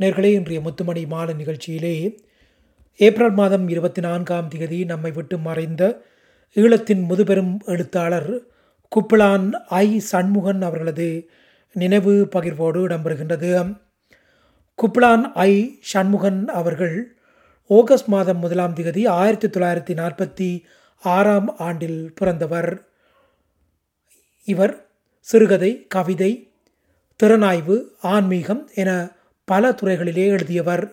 நேர்களே இன்றைய முத்துமணி மாலை நிகழ்ச்சியிலே ஏப்ரல் மாதம் இருபத்தி நான்காம் தேதி நம்மை விட்டு மறைந்த ஈழத்தின் முதுபெரும் எழுத்தாளர் குப்பிளான் ஐ. சண்முகன் அவர்களது நினைவு பகிர்வோடு இடம்பெறுகின்றது. குப்பிளான் ஐ. சண்முகன் அவர்கள் ஆகஸ்ட் மாதம் முதலாம் தேதி ஆயிரத்தி தொள்ளாயிரத்தி நாற்பத்தி ஆறாம் ஆண்டில் பிறந்தவர். இவர் சிறுகதை கவிதை திறனாய்வு ஆன்மீகம் என பல துறைகளிலே எழுதியவர்.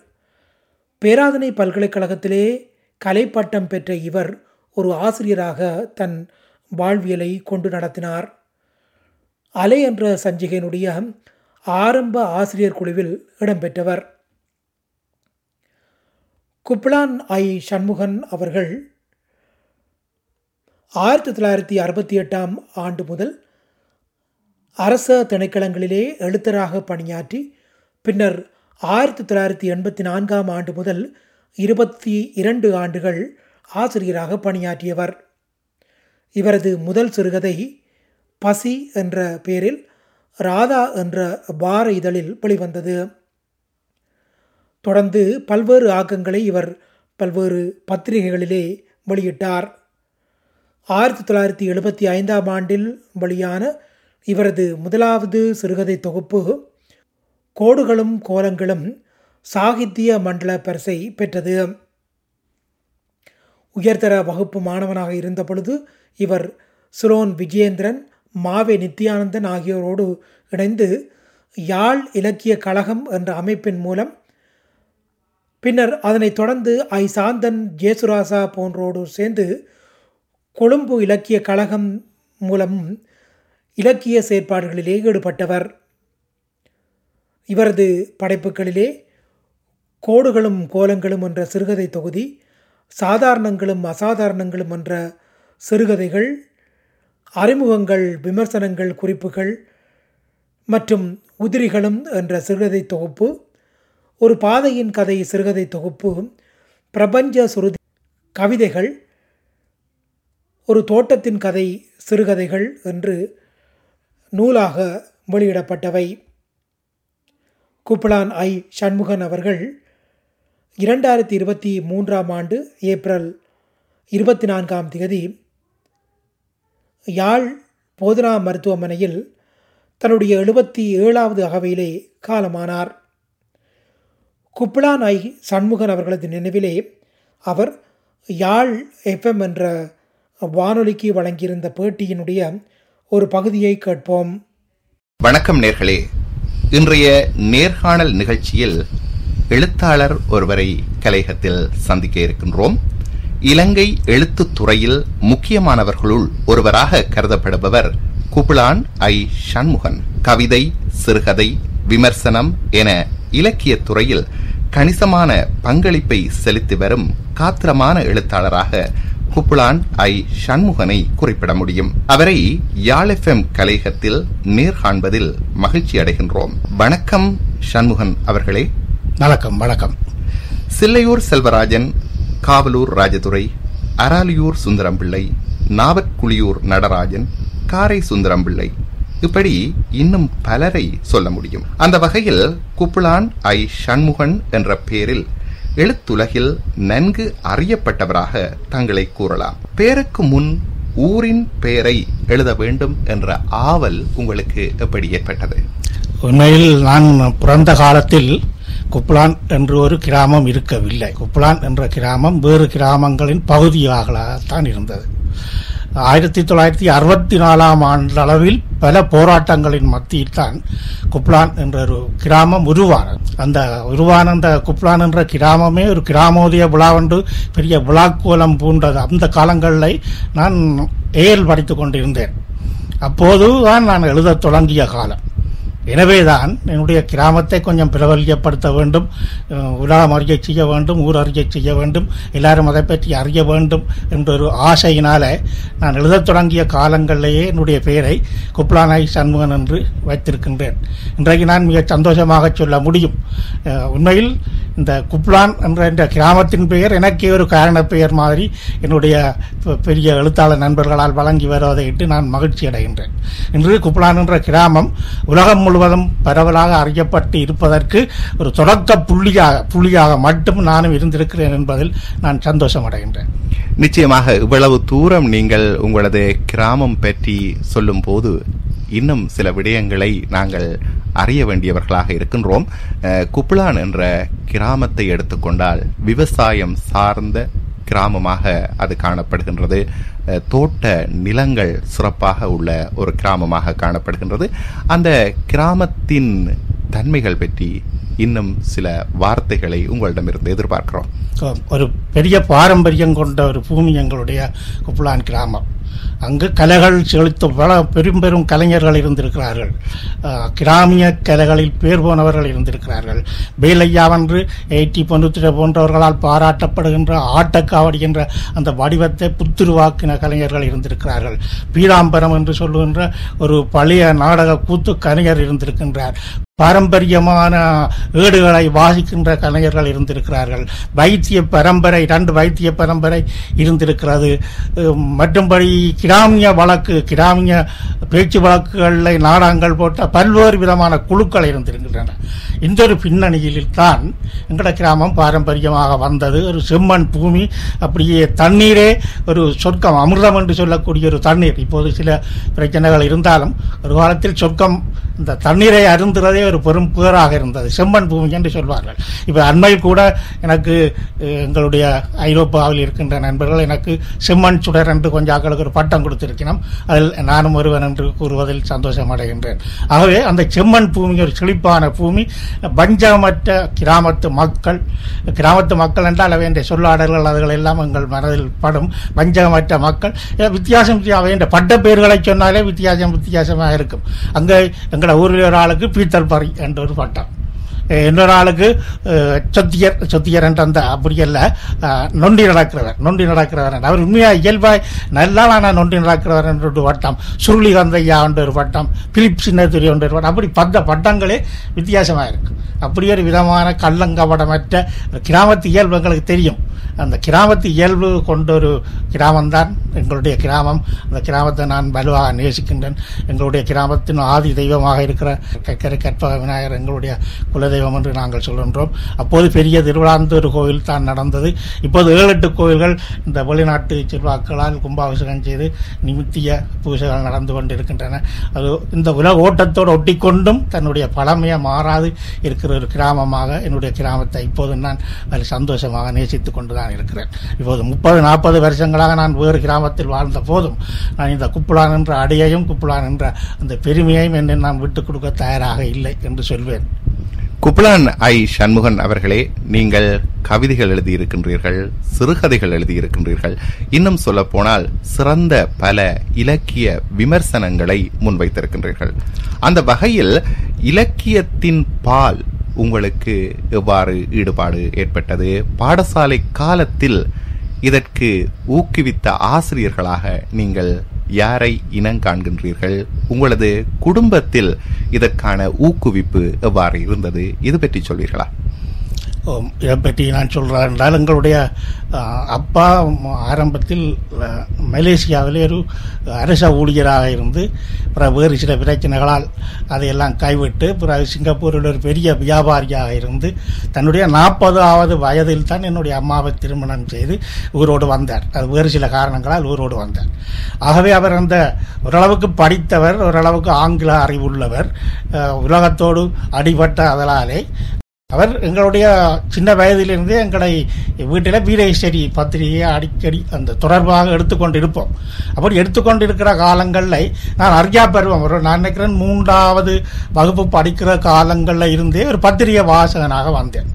பேராதனை பல்கலைக்கழகத்திலே கலைப்பட்டம் பெற்ற இவர் ஒரு ஆசிரியராக தன் வாழ்வியலை கொண்டு நடத்தினார். அலை என்ற சஞ்சிகையினுடைய ஆரம்ப ஆசிரியர் குழுவில் இடம்பெற்றவர். குப்லான் ஐ. சண்முகன் அவர்கள் ஆயிரத்தி தொள்ளாயிரத்தி அறுபத்தி எட்டாம் ஆண்டு முதல் அரச திணைக்களங்களிலே எழுத்தராக பணியாற்றி பின்னர் ஆயிரத்தி தொள்ளாயிரத்தி எண்பத்தி நான்காம் ஆண்டு முதல் இருபத்தி இரண்டு ஆண்டுகள் ஆசிரியராக பணியாற்றியவர். இவரது முதல் சிறுகதை பசி என்ற பெயரில் ராதா என்ற வார இதழில் வெளிவந்தது. தொடர்ந்து பல்வேறு ஆக்கங்களை இவர் பல்வேறு பத்திரிகைகளிலே வெளியிட்டார். ஆயிரத்தி தொள்ளாயிரத்தி எழுபத்தி ஐந்தாம் ஆண்டில் வெளியான இவரது முதலாவது சிறுகதை தொகுப்பு கோடுகளும் கோலங்களும் சாகித்ய மண்டல பரிசை பெற்றது. உயர்தர வகுப்பு மாணவனாக இருந்த பொழுது இவர் சுலோன் விஜயேந்திரன் மாவே நித்யானந்தன் ஆகியோரோடு இணைந்து யாழ் இலக்கிய கழகம் என்ற அமைப்பின் மூலம் பின்னர் அதனைத் தொடர்ந்து ஐ சாந்தன் ஜேசுராசா போன்றோடு சேர்ந்து கொழும்பு இலக்கிய கழகம் மூலம் இலக்கிய செயற்பாடுகளிலே ஈடுபட்டவர். இவரது படைப்புகளிலே கோடுகளும் கோலங்களும் என்ற சிறுகதை தொகுதி சாதாரணங்களும் அசாதாரணங்களும் என்ற சிறுகதைகள் அறிமுகங்கள் விமர்சனங்கள் குறிப்புகள் மற்றும் உதிரிகளும் என்ற சிறுகதை தொகுப்பு ஒரு பாதையின் கதை சிறுகதை தொகுப்பு பிரபஞ்ச சுருதி கவிதைகள் ஒரு தோட்டத்தின் கதை சிறுகதைகள் என்று நூலாக வெளியிடப்பட்டவை. குப்பலான் ஐ. சண்முகன் அவர்கள் இரண்டாயிரத்தி இருபத்தி மூன்றாம் ஆண்டு ஏப்ரல் இருபத்தி நான்காம் தேதி யாழ் போதனா மருத்துவமனையில் தன்னுடைய எழுபத்தி ஏழாவது அகவையிலே காலமானார். குப்பலான் ஐ. சண்முகன் அவர்களது நினைவிலே அவர் யாழ் எஃப்எம் என்ற வானொலிக்கு வழங்கியிருந்த பேட்டியினுடைய ஒரு பகுதியை கேட்போம். வணக்கம் நேர்களே. இன்றைய நேர்காணல் நிகழ்ச்சியில் எழுத்தாளர் ஒருவரை கலையகத்தில் சந்திக்க இருக்கின்றோம். இலங்கை எழுத்துத்துறையில் முக்கியமானவர்களுள் ஒருவராக கருதப்படுபவர் குபிளான் ஐ. சண்முகன். கவிதை சிறுகதை விமர்சனம் என இலக்கியத் துறையில் கணிசமான பங்களிப்பை செலுத்தி வரும் காத்திரமான எழுத்தாளராக குப்புளான் ஐ. சண்முகனை குறிப்பிட முடியும். அவரை யாழ் எஃப் எம் கலையகத்தில் நேர்காண்பதில் மகிழ்ச்சி அடைகின்றோம். வணக்கம் சண்முகன் அவர்களே. வணக்கம் வணக்கம். சில்லையூர் செல்வராஜன் காவலூர் ராஜதுரை அராலியூர் சுந்தரம்பிள்ளை நாவற்குழியூர் நடராஜன் காரை சுந்தரம்பிள்ளை. இப்படி இன்னும் பலரை சொல்ல முடியும். அந்த வகையில் குப்புளான் ஐ. சண்முகன் என்ற பெயரில் எழுத்துலகில் நன்கு அறியப்பட்டவராக தங்களை கூறலாம். பேருக்கு முன் ஊரின் பெயரை எழுத வேண்டும் என்ற ஆவல் உங்களுக்கு எப்படி ஏற்பட்டது? உண்மையில் நான் பிறந்த காலத்தில் குப்லான் என்று ஒரு கிராமம் இருக்கவில்லை. குப்லான் என்ற கிராமம் வேறு கிராமங்களின் பகுதியாகத்தான் இருந்தது. ஆயிரத்தி தொள்ளாயிரத்தி அறுபத்தி நாலாம் ஆண்டு அளவில் பல போராட்டங்களின் மத்தியில் தான் குப்லான் என்ற ஒரு கிராமம் உருவான அந்த உருவான அந்த குப்லான் என்ற கிராமமே ஒரு கிராமோதய விழாவென்று பெரிய விழாக்கோலம் பூண்டது. அந்த காலங்களில் நான் ஏல் படித்துக் கொண்டிருந்தேன். அப்போது தான் நான் எழுதத் தொடங்கிய காலம். எனவேதான் என்னுடைய கிராமத்தை கொஞ்சம் பிரபல்யப்படுத்த வேண்டும் உலகம் அறிய செய்ய வேண்டும் ஊர் அறிய செய்ய வேண்டும் எல்லாரும் அதை பற்றி அறிய வேண்டும் என்ற ஒரு ஆசையினால நான் எழுதத் தொடங்கிய காலங்களிலேயே என்னுடைய பெயரை குப்லானாய் சண்முகன் என்று வைத்திருக்கின்றேன். இன்றைக்கு நான் மிக சந்தோஷமாக சொல்ல முடியும். உண்மையில் இந்த குப்லான் என்ற இந்த கிராமத்தின் பெயர் எனக்கே ஒரு காரண பெயர் மாதிரி என்னுடைய பெரிய எழுத்தாளர் நண்பர்களால் வழங்கி வருவதை இட்டு நான் மகிழ்ச்சி அடைகின்றேன் இன்று குப்லான் என்ற கிராமம் உலகம் முழு முழுவதும் பரவலாக அறியப்பட்டு இருப்பதற்கு ஒரு தொடக்க புள்ளியாக புள்ளியாக மட்டும் நானும் இருந்திருக்கிறேன் என்பதில் நான் சந்தோஷம் அடைகின்றேன் நிச்சயமாக இவ்வளவு தூரம் நீங்கள் உங்களது கிராமம் பற்றி சொல்லும் போது இன்னும் சில விடயங்களை நாங்கள் அறிய வேண்டியவர்களாக இருக்கின்றோம். குப்புளான் என்ற கிராமத்தை எடுத்துக்கொண்டால் விவசாயம் சார்ந்த கிராமமாக அது காணப்படுகின்றது. தோட்ட நிலங்கள் சிறப்பாக உள்ள ஒரு கிராமமாக காணப்படுகின்றது. அந்த கிராமத்தின் தன்மைகள் பற்றி இன்னும் சில வார்த்தைகளை உங்களிடமிருந்து எதிர்பார்க்கிறோம். ஒரு பெரிய பாரம்பரியம் கொண்ட ஒரு பூமி எங்களுடைய குப்லான் கிராமம். அங்கு கலைகள் செலுத்த பல பெரும் பெரும் கலைஞர்கள் இருந்திருக்கிறார்கள். கிராமிய கலைகளில் பேர் போனவர்கள் இருந்திருக்கிறார்கள். வேலையாவென்று எயிட்டி பொன்னுத்திர போன்றவர்களால் பாராட்டப்படுகின்ற ஆட்டக்காவடி என்ற அந்த வடிவத்தை புத்துருவாக்கின கலைஞர்கள் இருந்திருக்கிறார்கள். பீராம்பரம் என்று சொல்லுகின்ற ஒரு பழைய நாடக கூத்து கலைஞர் இருந்திருக்கின்றார். பாரம்பரியமான ஏடுகளை வாசிக்கின்ற கலைஞர்கள் இருந்திருக்கிறார்கள். வைத்திய பரம்பரை இரண்டு வைத்திய பரம்பரை இருந்திருக்கிறது. மற்றும்படி கிடா கிராமிய வழக்கு கிராமிய பேச்சு வழக்குகளில் நாடகங்கள் போட்ட பல்வேறு விதமான குழுக்கள் இருந்திருக்கின்றன. இந்த ஒரு பின்னணியில் தான் கிராமம் பாரம்பரியமாக வந்தது. ஒரு செம்மண் பூமி அப்படியே தண்ணீரே ஒரு சொர்க்கம் அமிர்தம் என்று சொல்லக்கூடிய ஒரு தண்ணீர். இப்போது சில பிரச்சனைகள் இருந்தாலும் ஒரு காலத்தில் சொர்க்கம் இந்த தண்ணீரை அருந்துறதே ஒரு பெரும் புகராக இருந்தது. செம்மண் பூமி என்று சொல்வார்கள். இப்போ அண்மையில் கூட எனக்கு எங்களுடைய ஐரோப்பாவில் இருக்கின்ற நண்பர்கள் எனக்கு செம்மண் சுடர் என்று கொஞ்சம் ஆக்களுக்கு ஒரு பட்டம் கொடுத்திருக்கிறோம் அதில் நானும் ஒருவன் என்று கூறுவதில் சந்தோஷம் அடைகின்றேன். ஆகவே அந்த செம்மண் பூமி ஒரு செழிப்பான பூமி பஞ்சமற்ற கிராமத்து மக்கள் கிராமத்து மக்கள் என்றால் அவை என்ற சொல்லாடல்கள் அதுகள் எல்லாம் எங்கள் மனதில் படும். பஞ்சமற்ற மக்கள் வித்தியாசம் அவை என்ற பட்ட பெயர்களை சொன்னாலே வித்தியாசம் வித்தியாசமாக இருக்கும். அங்கே எங்களை ஊரில் ஒரு ஆளுக்கு பீத்தல் பறி என்ற ஒரு பட்டம். இன்னொரு ஆளுக்கு சொத்தியர் சொத்தியர் என்ற அந்த அப்படி நொண்டி நடக்கிறவர் நொண்டி நடக்கிறவர் என்று. அவர் உண்மையா இயல்பாய் நல்லா நான் நொண்டி நடக்கிறவர் என்ற ஒரு வட்டம். சுருளி கந்தையா என்ற ஒரு வட்டம் பிலிப் சின்னத்துரி என்ற ஒரு வட்டம். அப்படி பத்த பட்டங்களே வித்தியாசமாக இருக்கும் அப்படி ஒரு விதமான கள்ளங்கபடமற்ற கிராமத்து இயல்பு எங்களுக்கு தெரியும். அந்த கிராமத்து இயல்பு கொண்ட ஒரு கிராமம்தான் எங்களுடைய கிராமம். அந்த கிராமத்தை நான் வலுவாக நேசிக்கின்றேன். எங்களுடைய கிராமத்தின் ஆதி தெய்வமாக இருக்கிற கக்கரை கற்பக விநாயகர் எங்களுடைய குலதெய்வம் என்று நாங்கள் சொல்கின்றோம். அப்போது பெரிய திருவிழாந்தூர் கோவில் தான் நடந்தது. இப்போது ஏழு எட்டு கோவில்கள் இந்த வெளிநாட்டு செல்வாக்களால் கும்பாபிஷேகம் செய்து நிமித்திய பூஜைகள் நடந்து கொண்டிருக்கின்றன. அது இந்த உலக ஓட்டத்தோடு ஒட்டிக்கொண்டும் தன்னுடைய பழமையை மாறாது இருக்கிற ஒரு கிராமமாக என்னுடைய கிராமத்தை இப்போது நான் அதில் சந்தோஷமாக நேசித்துக் கொண்டுதான் இருக்கிறேன். இப்போது முப்பது நாற்பது வருஷங்களாக நான் வேறு கிராமத்தில் வாழ்ந்த போதும் நான் இந்த குப்புளான் என்ற அடியையும் குப்புளான் என்ற அந்த பெருமையையும் என்னை நான் விட்டுக் கொடுக்க தயாராக இல்லை என்று சொல்வேன். குப்லான் ஐ. சண்முகன் அவர்களே நீங்கள் கவிதைகள் எழுதியிருக்கின்றீர்கள் சிறுகதைகள் எழுதியிருக்கின்றீர்கள். இன்னும் சொல்ல போனால் சிறந்த பல இலக்கிய விமர்சனங்களை முன்வைத்திருக்கின்றீர்கள். அந்த வகையில் இலக்கியத்தின் பால் உங்களுக்கு எவ்வாறு ஈடுபாடு ஏற்பட்டது? பாடசாலை காலத்தில் இதற்கு ஊக்குவித்த ஆசிரியர்களாக நீங்கள் யாரை இனங்காண்கின்றீர்கள் உங்களது குடும்பத்தில் இதற்கான ஊக்குவிப்பு எவ்வாறு இருந்தது? இது பற்றி சொல்வீர்களா? இதை பற்றி நான் சொல்கிறேன் என்றால் எங்களுடைய அப்பா ஆரம்பத்தில் ஆ, மலேசியாவிலே ஒரு அரச ஊழியராக இருந்து பிறகு வேறு சில பிரச்சனைகளால் அதையெல்லாம் கைவிட்டு பிறகு சிங்கப்பூரில் ஒரு பெரிய வியாபாரியாக இருந்து தன்னுடைய நாற்பதாவது வயதில் தான் என்னுடைய அம்மாவை திருமணம் செய்து ஊரோடு வந்தார். அது வேறு சில காரணங்களால் ஊரோடு வந்தார். ஆகவே அவர் அந்த ஓரளவுக்கு படித்தவர் ஓரளவுக்கு ஆங்கில அறிவுள்ளவர் உலகத்தோடு அடிபட்ட அதனாலே அவர் எங்களுடைய சின்ன வயதிலிருந்தே எங்களை வீட்டில் வீரேஸ்வரி பத்திரிகையை அடிக்கடி அந்த தொடர்பாக எடுத்துக்கொண்டு இருப்போம் அப்படி எடுத்துக்கொண்டு இருக்கிற காலங்களில் நான் அறியா பருவம் ஒரு நான் நினைக்கிறேன் மூன்றாவது வகுப்பு படிக்கிற காலங்களில் இருந்தே ஒரு பத்திரிகை வாசகனாக வந்தேன்.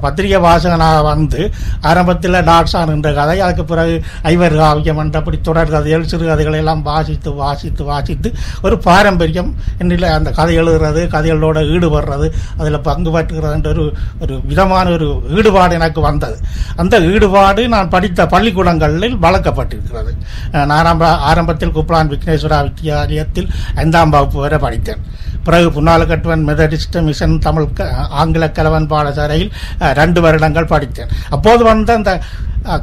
பத்திரிகை வாசகனாக வந்து ஆரம்பத்தில் டாக்ஸான் என்ற கதை அதுக்கு பிறகு ஐவர் காவியம் என்ற அப்படி தொடர் கதைகள் சிறுகதைகளை எல்லாம் வாசித்து வாசித்து வாசித்து ஒரு பாரம்பரியம். என்னில் அந்த கதை எழுதுறது கதைகளோட ஈடுபடுறது அதில் பங்கு பற்றுகிறது என்ற ஒரு ஒரு விதமான ஒரு ஈடுபாடு எனக்கு வந்தது. அந்த ஈடுபாடு நான் படித்த பள்ளிக்கூடங்களில் வளர்க்கப்பட்டிருக்கிறது. நான் ஆரம்ப- ஆரம்பத்தில் குப்லான் விக்னேஸ்வரா வித்தியாலயத்தில் ஐந்தாம் வகுப்பு வரை படித்தேன். பிறகு புன்னாலக்கட்டுவன் மெதடிஸ்ட் மிஷன் தமிழ் க- ஆங்கில கலவன் பாடசாலையில் ரெண்டு வருடங்கள் படித்தேன். அப்போது வந்த அந்த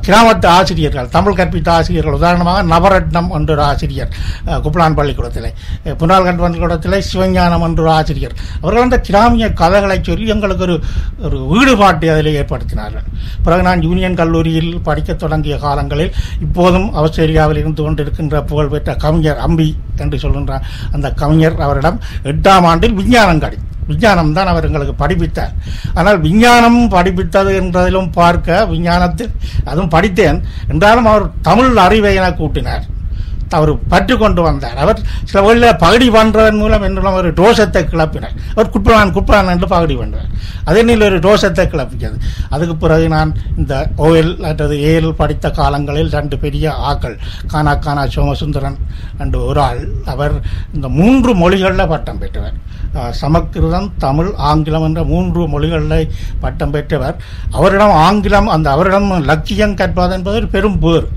கிராமத்து ஆசிரியர்கள் தமிழ் கற்பித்த ஆசிரியர்கள் உதாரணமாக நவரத்னம் என்ற ஒரு ஆசிரியர் அஹ், குப்பலான் பள்ளிக்கூடத்திலே அஹ், புனால்கண்ட் பள்ளிக்கூடத்திலே சிவஞானம் என்ற ஒரு ஆசிரியர். அவர்கள் அந்த கிராமிய கதைகளை சொல்லி எங்களுக்கு ஒரு ஒரு ஈடுபாட்டை அதில் ஏற்படுத்தினார்கள். பிறகு நான் யூனியன் கல்லூரியில் படிக்க தொடங்கிய காலங்களில் இப்போதும் ஆஸ்திரேலியாவில் இருந்து கொண்டிருக்கின்ற புகழ்பெற்ற கவிஞர் அம்பி என்று சொல்கின்ற அந்த கவிஞர் அவரிடம் எட்டாம் ஆண்டில் விஞ்ஞானம் கிடை விஞ்ஞானம் தான் அவர் எங்களுக்கு படிப்பித்தார். ஆனால் விஞ்ஞானம் படிப்பித்தது என்றதிலும் பார்க்க விஞ்ஞானத்தில் அதுவும் படித்தேன். என்றாலும் அவர் தமிழ் அறிவை என கூட்டினார். அவர் பற்று கொண்டு வந்தார். அவர் சில வழியில் பகடி பண்ணுறதன் மூலம் என்றும் ஒரு ரோஷத்தை கிளப்பினார். அவர் குற்றான் குற்றான் என்று பகடி பண்ணுறார் அதே நிலையில் ஒரு ரோஷத்தை கிளப்பிக்கிறது. அதுக்கு பிறகு நான் இந்த ஓஎல் அல்லது ஏஎல் படித்த காலங்களில் ரெண்டு பெரிய ஆக்கள் கானா கானா சோமசுந்தரன் என்று ஒரு ஆள். அவர் இந்த மூன்று மொழிகளில் பட்டம் பெற்றவர். சமக்கிருதம் சமஸ்கிருதம் தமிழ் ஆங்கிலம் என்ற மூன்று மொழிகளில் பட்டம் பெற்றவர். அவரிடம் ஆங்கிலம் அந்த அவரிடம் லட்சியம் கற்பது என்பது ஒரு பெரும் பேர்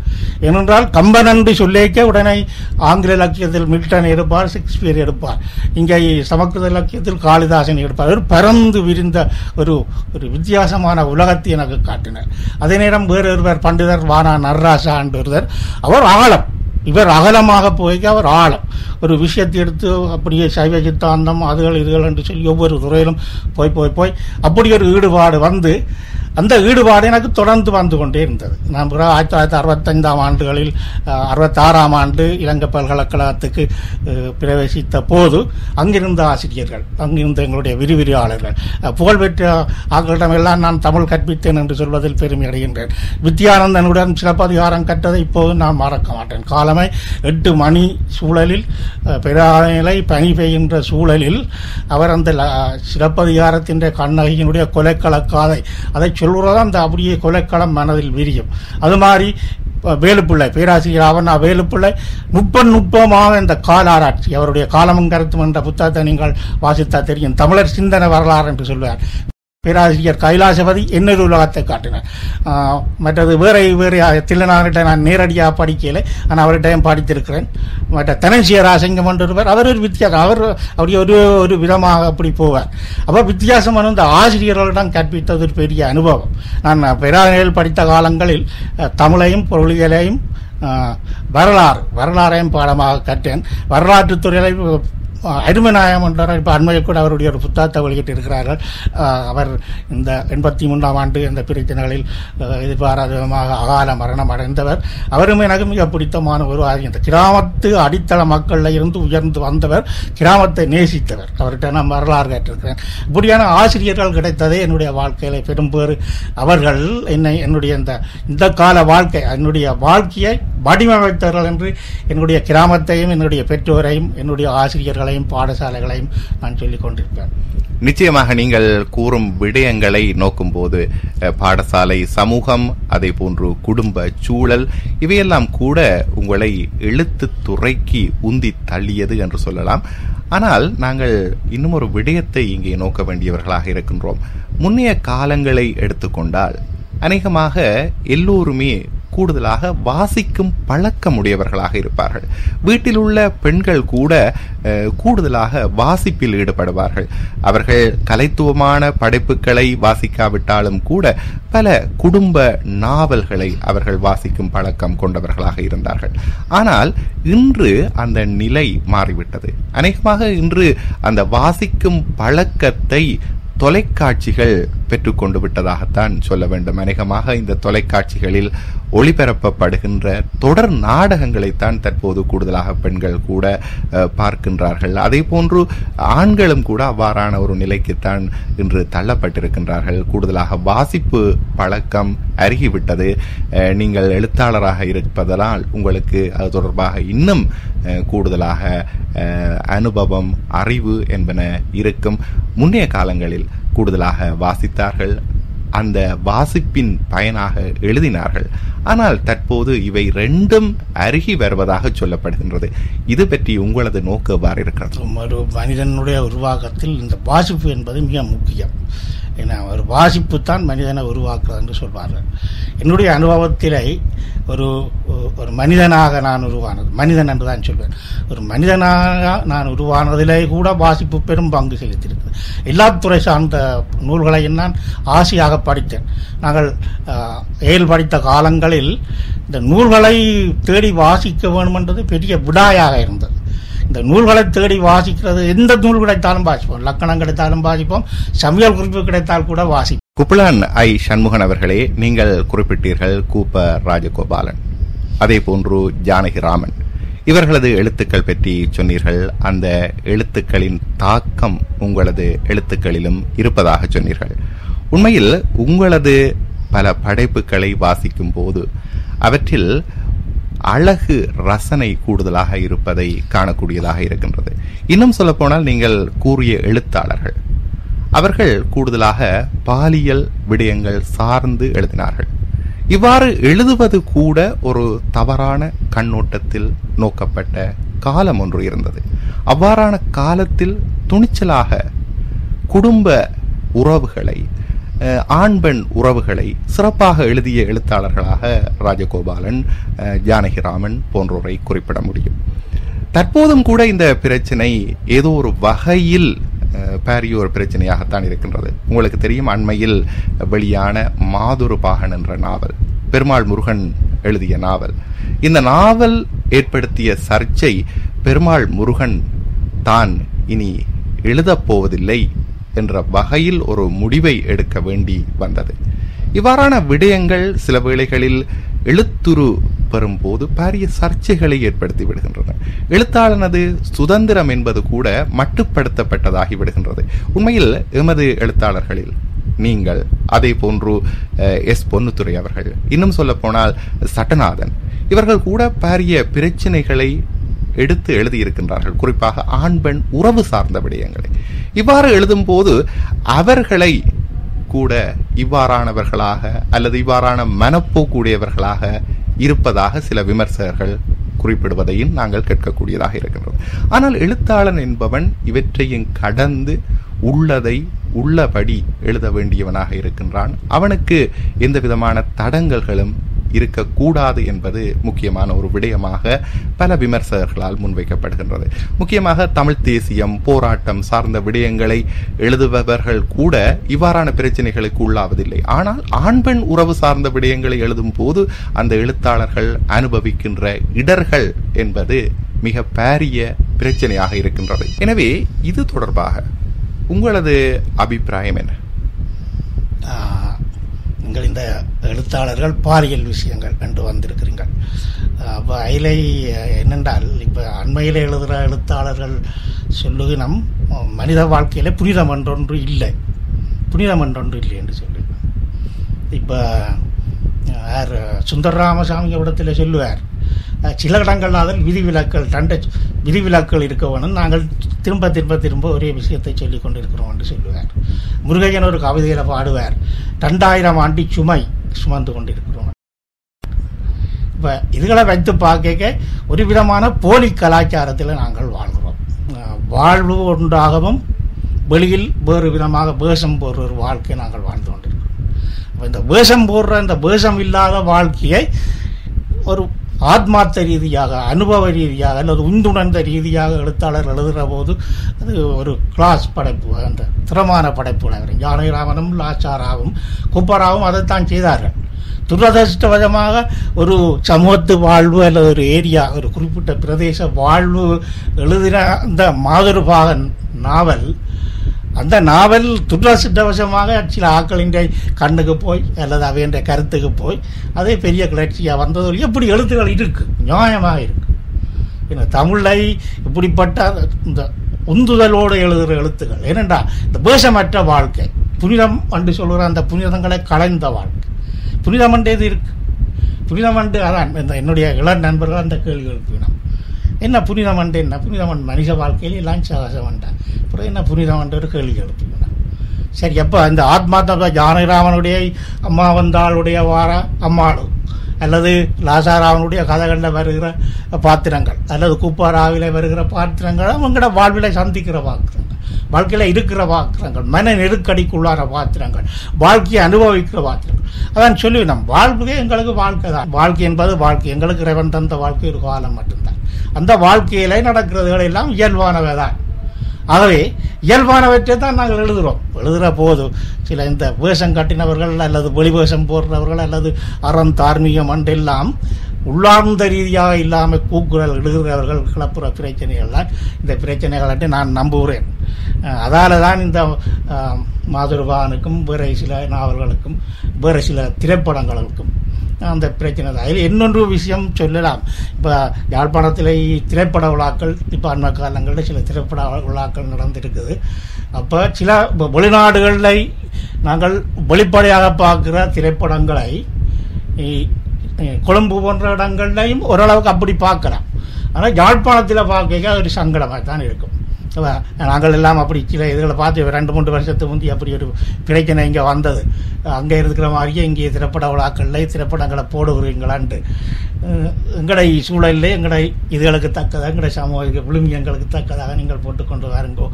ஏனென்றால் கம்பன் என்று சொல்லிக்க உடனே ஆங்கில இலக்கியத்தில் மில்டன் எடுப்பார் ஷேக்ஸ்பியர் எடுப்பார். இங்கே சமக்கிருத இலக்கியத்தில் காளிதாசன் எடுப்பார். ஒரு பரந்து விரிந்த ஒரு ஒரு வித்தியாசமான உலகத்தை எனக்கு காட்டினார். அதே நேரம் வேறு ஒருவர் பண்டிதர் வானா நர்ராசா என்று ஒருவர். அவர் ஆழம். இவர் அகலமாக போய் அவர் ஆழம். ஒரு விஷயத்தை எடுத்து அப்படியே சைவ சித்தாந்தம் அதுகள் இதுகள் என்று சொல்லி ஒவ்வொரு துறையிலும் போய் போய் போய் அப்படி ஒரு ஈடுபாடு வந்து அந்த ஈடுபாடு எனக்கு தொடர்ந்து வந்து கொண்டே இருந்தது. நான் ஆயிரத்தி தொள்ளாயிரத்தி அறுபத்தைந்தாம் ஆண்டுகளில் அறுபத்தாறாம் ஆண்டு இலங்கை பல்கலைக்கழகத்துக்கு பிரவேசித்த போது அங்கிருந்த ஆசிரியர்கள் அங்கிருந்த எங்களுடைய விரிவிரியாளர்கள் புகழ்பெற்ற ஆக்களிடமெல்லாம் நான் தமிழ் கற்பித்தேன் என்று சொல்வதில் பெருமை அடைகின்றேன். வித்யானந்தனுடன் சிலப்பதிகாரம் கற்றதை இப்போது நான் மறக்க மாட்டேன். காலமே எட்டு மணி சூழலில் அஹ், பெருநிலை பெய்கின்ற சூழலில் அவர் அந்த ல- சிலப்பதிகாரத்தின் கண்ணகியினுடைய கொலைக்களக்காதை அதை சொல்கிறதா அந்த அப்படியே கொலைக்களம் மனதில் விரியும். அது மாதிரி வேலுப்பிள்ளை பேராசிரியர் அவன் வேலுப்பிள்ளை நுட்பம் நுட்பமாக இந்த கால ஆராய்ச்சி அவருடைய காலமும் கருத்தும் என்ற புத்தகத்தை நீங்கள் வாசித்தா தெரியும். தமிழர் சிந்தனை வரலாறு என்று சொல்வார். பேராசிரியர் கைலாசபதி என்னொரு உலகத்தை காட்டினார். மற்றது வேற வேறு தில்லனார்கிட்ட நான் நேரடியாக படிக்கலை. ஆனால் அவர்கிட்டையும் படித்திருக்கிறேன். மற்ற தனசிய ராசிங்கம் ஒருவர் அவர் ஒரு வித்தியாசம் அவர் அப்படி ஒரு ஒரு விதமாக அப்படி போவார். அப்போ வித்தியாசமான இந்த ஆசிரியர்களிடம் கற்பித்தது ஒரு பெரிய அனுபவம். நான் பேராசிரியர் படித்த காலங்களில் தமிழையும் பொருளியலையும் வரலாறு வரலாறையும் பாடமாக கற்றேன். வரலாற்று துறையில அருமநாயம் என்றார் இப்போ அண்மையில் கூட அவருடைய ஒரு புத்தகத்தை வெளியிட்டு இருக்கிறார்கள் அவர் இந்த எண்பத்தி மூன்றாம் ஆண்டு இந்த பிரச்சனைகளில் எதிர்பாராத விதமாக அகால மரணம் அடைந்தவர். அவரும் எனக்கு மிக பிடித்தமான ஒரு இந்த கிராமத்து அடித்தள மக்களில் இருந்து உயர்ந்து வந்தவர் கிராமத்தை நேசித்தவர். அவர்கிட்ட நான் வரலாறு கேட்டிருக்கிறேன். இப்படியான ஆசிரியர்கள் கிடைத்ததே என்னுடைய வாழ்க்கையில் பெரும்பேறு அவர்கள் என்னை என்னுடைய இந்த இந்த கால வாழ்க்கை என்னுடைய வாழ்க்கையை வடிவமைத்தவர்கள் என்று என்னுடைய கிராமத்தையும் என்னுடைய பெற்றோரையும் என்னுடைய ஆசிரியர்கள் ஆசிரியர்களையும் பாடசாலைகளையும் நான் சொல்லிக் கொண்டிருப்பேன். நிச்சயமாக நீங்கள் கூறும் விடயங்களை நோக்கும்போது போது பாடசாலை சமூகம் அதே போன்று குடும்ப சூழல் இவையெல்லாம் கூட உங்களை எழுத்து துறைக்கு உந்தி தள்ளியது என்று சொல்லலாம். ஆனால் நாங்கள் இன்னும் ஒரு விடயத்தை இங்கே நோக்க வேண்டியவர்களாக இருக்கின்றோம். முன்னைய காலங்களை எடுத்துக்கொண்டால் அநேகமாக எல்லோருமே கூடுதலாக வாசிக்கும் பழக்கமுடையவர்களாக இருப்பார்கள். வீட்டில் உள்ள பெண்கள் கூட கூடுதலாக வாசிப்பில் ஈடுபடுவார்கள். அவர்கள் கலைத்துவமான படைப்புகளை வாசிக்காவிட்டாலும் கூட பல குடும்ப நாவல்களை அவர்கள் வாசிக்கும் பழக்கம் கொண்டவர்களாக இருந்தார்கள். ஆனால் இன்று அந்த நிலை மாறிவிட்டது. அநேகமாக இன்று அந்த வாசிக்கும் பழக்கத்தை தொலைக்காட்சிகள் பெற்றுக்கொண்டு விட்டதாகத்தான் சொல்ல வேண்டும். அநேகமாக இந்த தொலைக்காட்சிகளில் ஒளிபரப்பப்படுகின்ற தொடர் நாடகங்களைத்தான் தற்போது கூடுதலாக பெண்கள் கூட பார்க்கின்றார்கள். அதே போன்று ஆண்களும் கூட அவ்வாறான ஒரு நிலைக்குத்தான் இன்று தள்ளப்பட்டிருக்கின்றார்கள். கூடுதலாக வாசிப்பு பழக்கம் அருகிவிட்டது. நீங்கள் எழுத்தாளராக இருப்பதனால் உங்களுக்கு அது தொடர்பாக இன்னும் கூடுதலாக அனுபவம் அறிவு என்பன இருக்கும். முன்னைய காலங்களில் கூடுதலாக வாசித்தார்கள். அந்த வாசிப்பின் பயனாக எழுதினார்கள். ஆனால் தற்போது இவை ரெண்டும் அருகி வருவதாக சொல்லப்படுகின்றது. இது பற்றி உங்களது நோக்கு எவ்வாறு இருக்கிறது? ஒரு மனிதனுடைய உருவாக்கத்தில் இந்த வாசிப்பு என்பது மிக முக்கியம். என்ன ஒரு வாசிப்பு தான் மனிதனை உருவாக்குறது என்று சொல்வார்கள். என்னுடைய அனுபவத்திலே ஒரு ஒரு மனிதனாக நான் உருவானது மனிதன் என்று தான் சொல்வேன். ஒரு மனிதனாக நான் உருவானதிலே கூட வாசிப்பு பெரும் பங்கு செலுத்தியிருக்கு. எல்லா துறை சார்ந்த நூல்களையும் நான் ஆசையாக படித்தேன். நாங்கள் ஏல் ஏழ் படித்த காலங்களில் இந்த நூல்களை தேடி வாசிக்க வேண்டும் என்றது பெரிய விடாயாக இருந்தது. இந்த நூல்களை தேடி வாசிக்கிறது எந்த நூல் கிடைத்தாலும் வாசிப்போம். லக்கணம் கிடைத்தாலும் வாசிப்போம் சமையல் குறிப்பு கிடைத்தால் கூட வாசிப்போம். குப்பலான் ஐ. சண்முகன் அவர்களே நீங்கள் குறிப்பிட்டீர்கள் கூப்ப ராஜகோபாலன் அதே போன்று ஜானகி ராமன். இவர்களது எழுத்துக்கள் பற்றி சொன்னீர்கள். அந்த எழுத்துக்களின் தாக்கம் உங்களது எழுத்துக்களிலும் இருப்பதாக சொன்னீர்கள். உண்மையில் உங்களது பல படைப்புகளை வாசிக்கும் போது அவற்றில் அழகு ரசனை கூடுதலாக இருப்பதை காணக்கூடியதாக இருக்கின்றது. இன்னும் சொல்லப்போனால் நீங்கள் கூறிய எழுத்தாளர்கள். அவர்கள் கூடுதலாக பாலியல் விடயங்கள் சார்ந்து எழுதினார்கள். இவ்வாறு எழுதுவது கூட ஒரு தவறான கண்ணோட்டத்தில் நோக்கப்பட்ட காலம் ஒன்று இருந்தது. அவ்வாறான காலத்தில் துணிச்சலாக குடும்ப உறவுகளை ஆண் பெண் உறவுகளை சிறப்பாக எழுதிய எழுத்தாளர்களாக ராஜகோபாலன் ஜானகிராமன் போன்றோரை குறிப்பிட முடியும். தற்போதும் கூட இந்த பிரச்சனை ஏதோ ஒரு வகையில் அஹ், பாரிய ஒரு பிரச்சனையாகத்தான் இருக்கின்றது. உங்களுக்கு தெரியும் அண்மையில் வெளியான மாதுரு பாகன் என்ற நாவல் பெருமாள் முருகன் எழுதிய நாவல். இந்த நாவல் ஏற்படுத்திய சர்ச்சை பெருமாள் முருகன் தான் இனி எழுதப் போவதில்லை என்ற வகையில் ஒரு முடிவை எடுக்க வேண்டி வந்தது. இவ்வாறான விடயங்கள் சில வேளைகளில் எழுத்துரு பெறும்போது பாரிய சர்ச்சைகளை ஏற்படுத்தி விடுகின்றன. எழுத்தாளனது சுதந்திரம் என்பது கூட மட்டுப்படுத்தப்பட்டதாகி விடுகின்றது. உண்மையில் எமது எழுத்தாளர்களில் நீங்கள் அதே போன்று எஸ். பொன்னுத்துறை அவர்கள் இன்னும் சொல்ல போனால் சட்டநாதன் இவர்கள் கூட பாரிய பிரச்சனைகளை எடுத்து எழுதியிருக்கின்றார்கள். குறிப்பாக ஆண் பெண் உறவு சார்ந்த விடயங்களை. இவ்வாறு எழுதும்போது அவர்களை கூட இவ்வாறானவர்களாக அல்லது இவ்வாறான மனப்போக்குடையவர்களாக இருப்பதாக சில விமர்சகர்கள் குறிப்பிடுவதையும் நாங்கள் கேட்கக்கூடியதாக இருக்கின்றது ஆனால் எழுத்தாளன் என்பவன் இவற்றையும் கடந்து உள்ளதை உள்ளபடி எழுத வேண்டியவனாக இருக்கின்றான். அவனுக்கு எந்த விதமான தடங்கல்களும் இருக்கக்கூடாது என்பது முக்கியமான ஒரு விடயமாக பல விமர்சகர்களால் முன்வைக்கப்படுகின்றது. முக்கியமாக தமிழ் தேசியம் போராட்டம் சார்ந்த விடயங்களை எழுதுபவர்கள் கூட இவ்வாறான பிரச்சனைகளுக்கு உள்ளாவதில்லை. ஆனால் ஆண் பெண் உறவு சார்ந்த விடயங்களை எழுதும் போது அந்த எழுத்தாளர்கள் அனுபவிக்கின்ற இடர்கள் என்பது மிக பாரிய பிரச்சனையாக இருக்கின்றது. எனவே இது தொடர்பாக உங்களது அபிப்பிராயம் என்ன? நீங்கள் இந்த எழுத்தாளர்கள் பாலியல் விஷயங்கள் என்று வந்திருக்கிறீர்கள். அப்போ அயிலை என்னென்றால் இப்போ அண்மையில் எழுதுகிற எழுத்தாளர்கள் சொல்லுகினம் மனித வாழ்க்கையில் புனிதம் என்றொன்று இல்லை. புனிதம் என்றொன்று இல்லை என்று சொல்லுவேன் இப்போ யார் சுந்தர ராமசாமி இடத்துல சொல்லுவார் சில இடங்கள் அதில் விதிவிலக்கள் தண்டை விதிவிலக்கள் இருக்க வேணும். நாங்கள் திரும்ப திரும்ப திரும்ப ஒரே விஷயத்தை சொல்லிக் கொண்டிருக்கிறோம் என்று சொல்லுவார். முருகையன் ஒரு கவிதையில் பாடுவார். ரெண்டாயிரம் ஆண்டி சுமை சுமந்து கொண்டிருக்கிறோம். இப்போ இதுகளை வைத்து பார்க்க ஒரு விதமான போலி கலாச்சாரத்தில் நாங்கள் வாழ்கிறோம். வாழ்வு ஒன்றாகவும் வெளியில் வேறு விதமாக வேஷம் போடுற ஒரு வாழ்க்கையை நாங்கள் வாழ்ந்து கொண்டிருக்கிறோம். அப்ப இந்த வேஷம் போடுற இந்த வேஷம் இல்லாத வாழ்க்கையை ஒரு ஆத்மார்த்த ரீதியாக அனுபவ ரீதியாக அல்லது உந்துணர்ந்த ரீதியாக எழுத்தாளர் எழுதுகிற போது அது ஒரு கிளாஸ் படைப்பு அந்த திறமான படைப்பு ஜானகிராமனும் லாச்சாராவும் குப்பராவும் அதைத்தான் செய்தார்கள். துரதிருஷ்டவசமாக ஒரு சமூகத்து வாழ்வு அல்லது ஒரு ஏரியா ஒரு குறிப்பிட்ட பிரதேச வாழ்வு எழுதின அந்த மாதுருபாகன் நாவல் அந்த நாவல் துரதிருஷ்டவசமாக சில ஆக்களின் கண்ணுக்கு போய் அல்லது அவையன்ற கருத்துக்கு போய் அதே பெரிய கிளர்ச்சியாக வந்தது எப்படி எழுத்துக்கள் இருக்குது நியாயமாக இருக்குது ஏன்னா தமிழை இப்படிப்பட்ட இந்த உந்துதலோடு எழுதுகிற எழுத்துக்கள். ஏனென்றா இந்த வேஷமற்ற வாழ்க்கை புனிதம் என்று சொல்கிற அந்த புனிதங்களை கலைந்த வாழ்க்கை. புனிதம் என்றது இருக்குது புனிதம் என்று அதான் இந்த என்னுடைய இளம் நண்பர்கள் அந்த கேள்வி எழுப்பினோம் என்ன புனிதம் என்ன புனிதமன் மனித வாழ்க்கையில் எல்லாம் சகசம் அப்புறம் என்ன புனிதம் ஒரு கேள்வி எழுப்பினோம் சரி எப்போ அந்த ஆத்மாத்மா ஜானகிராமனுடைய அம்மா வந்தாளுடைய வார அம்மாளு அல்லது லாசாராவனுடைய கதகளில் வருகிற பாத்திரங்கள் அல்லது கூப்பாராவில வருகிற பாத்திரங்கள் அவங்களோட வாழ்வில சந்திக்கிற பாத்திரங்கள் வாழ்க்கையில் இருக்கிற பாத்திரங்கள் மன நெருக்கடிக்குள்ளார பாத்திரங்கள் வாழ்க்கையை அனுபவிக்கிற பாத்திரங்கள் அதான் சொல்லி நம் வாழ்க்கையே எங்களுக்கு வாழ்க்கை தான். வாழ்க்கை என்பது வாழ்க்கை. எங்களுக்கு இறைவன் தந்த வாழ்க்கை ஒரு காலம் மட்டும்தான். அந்த வாழ்க்கையில நடக்கிறதுகள் எல்லாம் இயல்பானவை தான். ஆகவே இயல்பானவற்றை தான் நாங்கள் எழுதுகிறோம் எழுதுகிற போது சில இந்த வேஷம் கட்டினவர்கள் அல்லது வெளி வேஷம் போடுறவர்கள் அல்லது அறம் தார்மீகம் என்றெல்லாம் உள்ளார்ந்த ரீதியாக இல்லாமல் கூக்குரல் எழுதுகிறவர்கள் கிளப்புற பிரச்சனைகள் தான் இந்த பிரச்சனைகளை நான் நம்புகிறேன். அதால் தான் இந்த மாதுருபானுக்கும் வேறு சில நாவல்களுக்கும் வேறு சில திரைப்படங்களுக்கும் அந்த பிரச்சனை தான். அதில் இன்னொன்று விஷயம் சொல்லலாம். இப்போ யாழ்ப்பாணத்தில் திரைப்பட விழாக்கள் இப்போ அண்மை காலங்களில் சில திரைப்பட விழாக்கள் நடந்திருக்குது. அப்போ சில வெளிநாடுகளில் நாங்கள் வெளிப்படையாக பார்க்குற திரைப்படங்களை கொழும்பு போன்ற இடங்கள்லையும் ஓரளவுக்கு அப்படி பார்க்கலாம். ஆனால் யாழ்ப்பாணத்தில் பார்க்க ஒரு சங்கடமாக தான் இருக்கும். நாங்கள் எல்லாம் அப்படி சில இதுகளை பார்த்து ரெண்டு மூன்று வருஷத்துக்கு முந்தி அப்படி ஒரு பிரச்சனை இங்கே வந்தது. அங்கே இருக்கிற மாதிரியே இங்கே திரைப்பட விழாக்களில் திரைப்படங்களை போடுகிறீங்களான்ட்டு. எங்கடை சூழலில் எங்கடை இதுகளுக்கு தக்கதாக எங்கடை சமூக விழுமியங்களுக்கு தக்கதாக நீங்கள் போட்டுக்கொண்டு வாருங்கோ.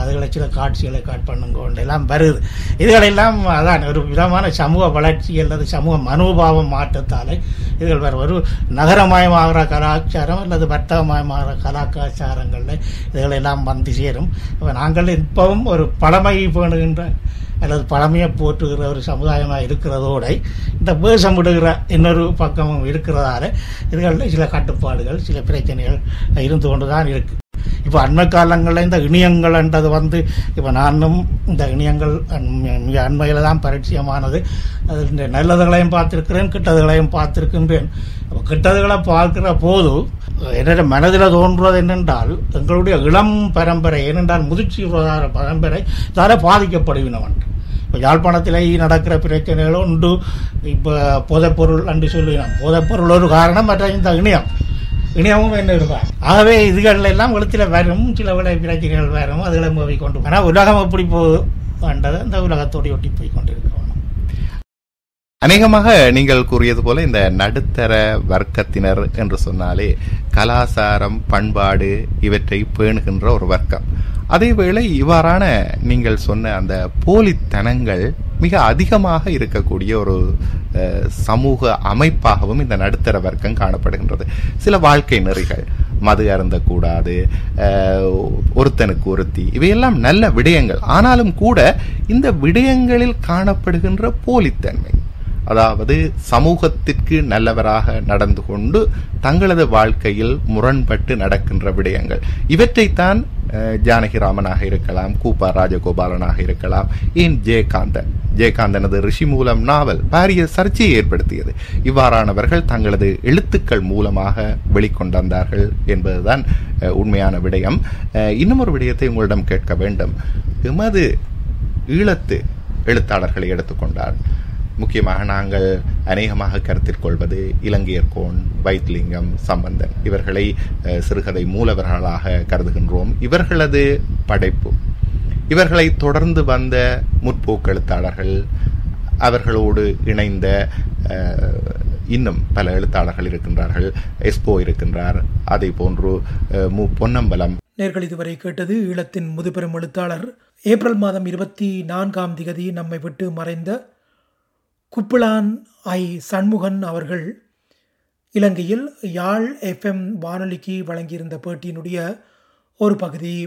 அதுகளை சில காட்சிகளை காட் பண்ணுங்கோ எல்லாம் வருது. இதுகளெல்லாம் அதான் ஒரு விதமான சமூக வளர்ச்சி அல்லது சமூக மனோபாவம் மாற்றத்தாலே இதுகள் வேறு ஒரு நகரமயமாகிற கலாச்சாரம் அல்லது வர்த்தகமயமாகிற கலாச்சாரங்களில் இதுகளெல்லாம் வந்து சேரும். நாங்கள் இப்பவும் ஒரு பழமை பேணுகின்ற அல்லது பழமையை போற்றுகிற ஒரு சமுதாயமாக இருக்கிறதோடு இந்த வேஷம் விடுகிற இன்னொரு பக்கமும் இருக்கிறதால இதுகளில் சில கட்டுப்பாடுகள் சில பிரச்சனைகள் இருந்து கொண்டு தான் இருக்குது இப்போ அண்மை காலங்களில் இந்த இணையங்கள்ன்றது வந்து இப்போ நானும் இந்த இணையங்கள் மிக அண்மையில் தான் பரிச்சயமானது. அது இந்த நல்லதுகளையும் பார்த்துருக்கிறேன் கெட்டதுகளையும் பார்த்துருக்கின்றேன். அப்போ கெட்டதுகளை பார்க்கிற போது என்னோட மனதில் தோன்றுவது என்னென்றால் எங்களுடைய இளம் பரம்பரை ஏனென்றால் முதிர்ச்சி பரம்பரை இதால பாதிக்கப்படுவினவன் இப்போ யாழ்ப்பாணத்தில் நடக்கிற பிரச்சனைகள் உண்டு. இப்போ போதைப்பொருள் அன்று சொல்லுகிறோம். போதைப்பொருள் ஒரு காரணம் மற்ற இந்த இணையம். இணையமும் என்ன இருப்பார் ஆகவே இதுகள் எல்லாம் எழுத்தில் வரும். சில விட பிரச்சனைகள் வரும். அதுகளை போய் கொண்டு ஆனால் உலகம் எப்படி போகுதுன்றது அந்த உலகத்தோடு ஒட்டி போய் கொண்டிருக்கணும் அநேகமாக நீங்கள் கூறியது போல இந்த நடுத்தர வர்க்கத்தினர் என்று சொன்னாலே கலாசாரம் பண்பாடு இவற்றை பேணுகின்ற ஒரு வர்க்கம். அதேவேளை இவ்வாறான நீங்கள் சொன்ன அந்த போலித்தனங்கள் மிக அதிகமாக இருக்கக்கூடிய ஒரு சமூக அமைப்பாகவும் இந்த நடுத்தர வர்க்கம் காணப்படுகின்றது. சில வாழ்க்கை நெறிகள் மது அருந்தக்கூடாது ஒருத்தனுக்கு ஒருத்தி இவையெல்லாம் நல்ல விடயங்கள். ஆனாலும் கூட இந்த விடயங்களில் காணப்படுகின்ற போலித்தன்மை. அதாவது சமூகத்திற்கு நல்லவராக நடந்து கொண்டு தங்களது வாழ்க்கையில் முரண்பட்டு நடக்கின்ற விடயங்கள். இவற்றைத்தான் ஜானகிராமனாக இருக்கலாம் கூப்பா ராஜகோபாலனாக இருக்கலாம் ஏன் ஜெயகாந்தன். ஜெயகாந்தனது ரிஷி மூலம் நாவல் பாரிய சர்ச்சையை ஏற்படுத்தியது. இவ்வாறானவர்கள் தங்களது எழுத்துக்கள் மூலமாக வெளிக்கொண்டு வந்தார்கள் என்பதுதான் உண்மையான விடயம். இன்னும் ஒரு விடயத்தை உங்களிடம் கேட்க வேண்டும். எமது ஈழத்து எழுத்தாளர்களை எடுத்துக்கொண்டார் முக்கியமாக நாங்கள் அநேகமாக கருத்தில் கொள்வது இலங்கையர்கோன் வைத்திலிங்கம் சம்பந்தன். இவர்களை சிறுகதை மூலவர்களாக கருதுகின்றோம். இவர்களது படைப்பு. இவர்களை தொடர்ந்து வந்த முற்போக்கு எழுத்தாளர்கள் அவர்களோடு இணைந்த இன்னும் பல எழுத்தாளர்கள் இருக்கின்றார்கள். எஸ்போ இருக்கின்றார். அதே போன்று மு. பொன்னம்பலம். நேர்கள் இதுவரை கேட்டது ஈழத்தின் முதுபெரும் எழுத்தாளர். ஏப்ரல் மாதம் இருபத்தி நான்காம் திகதி நம்மை விட்டு மறைந்த குப்பிளான் ஐ. சண்முகன் அவர்கள் இலங்கையில் யாழ் எஃப்எம் வானொலிக்கு வழங்கியிருந்த பேட்டியினுடைய ஒரு பகுதி.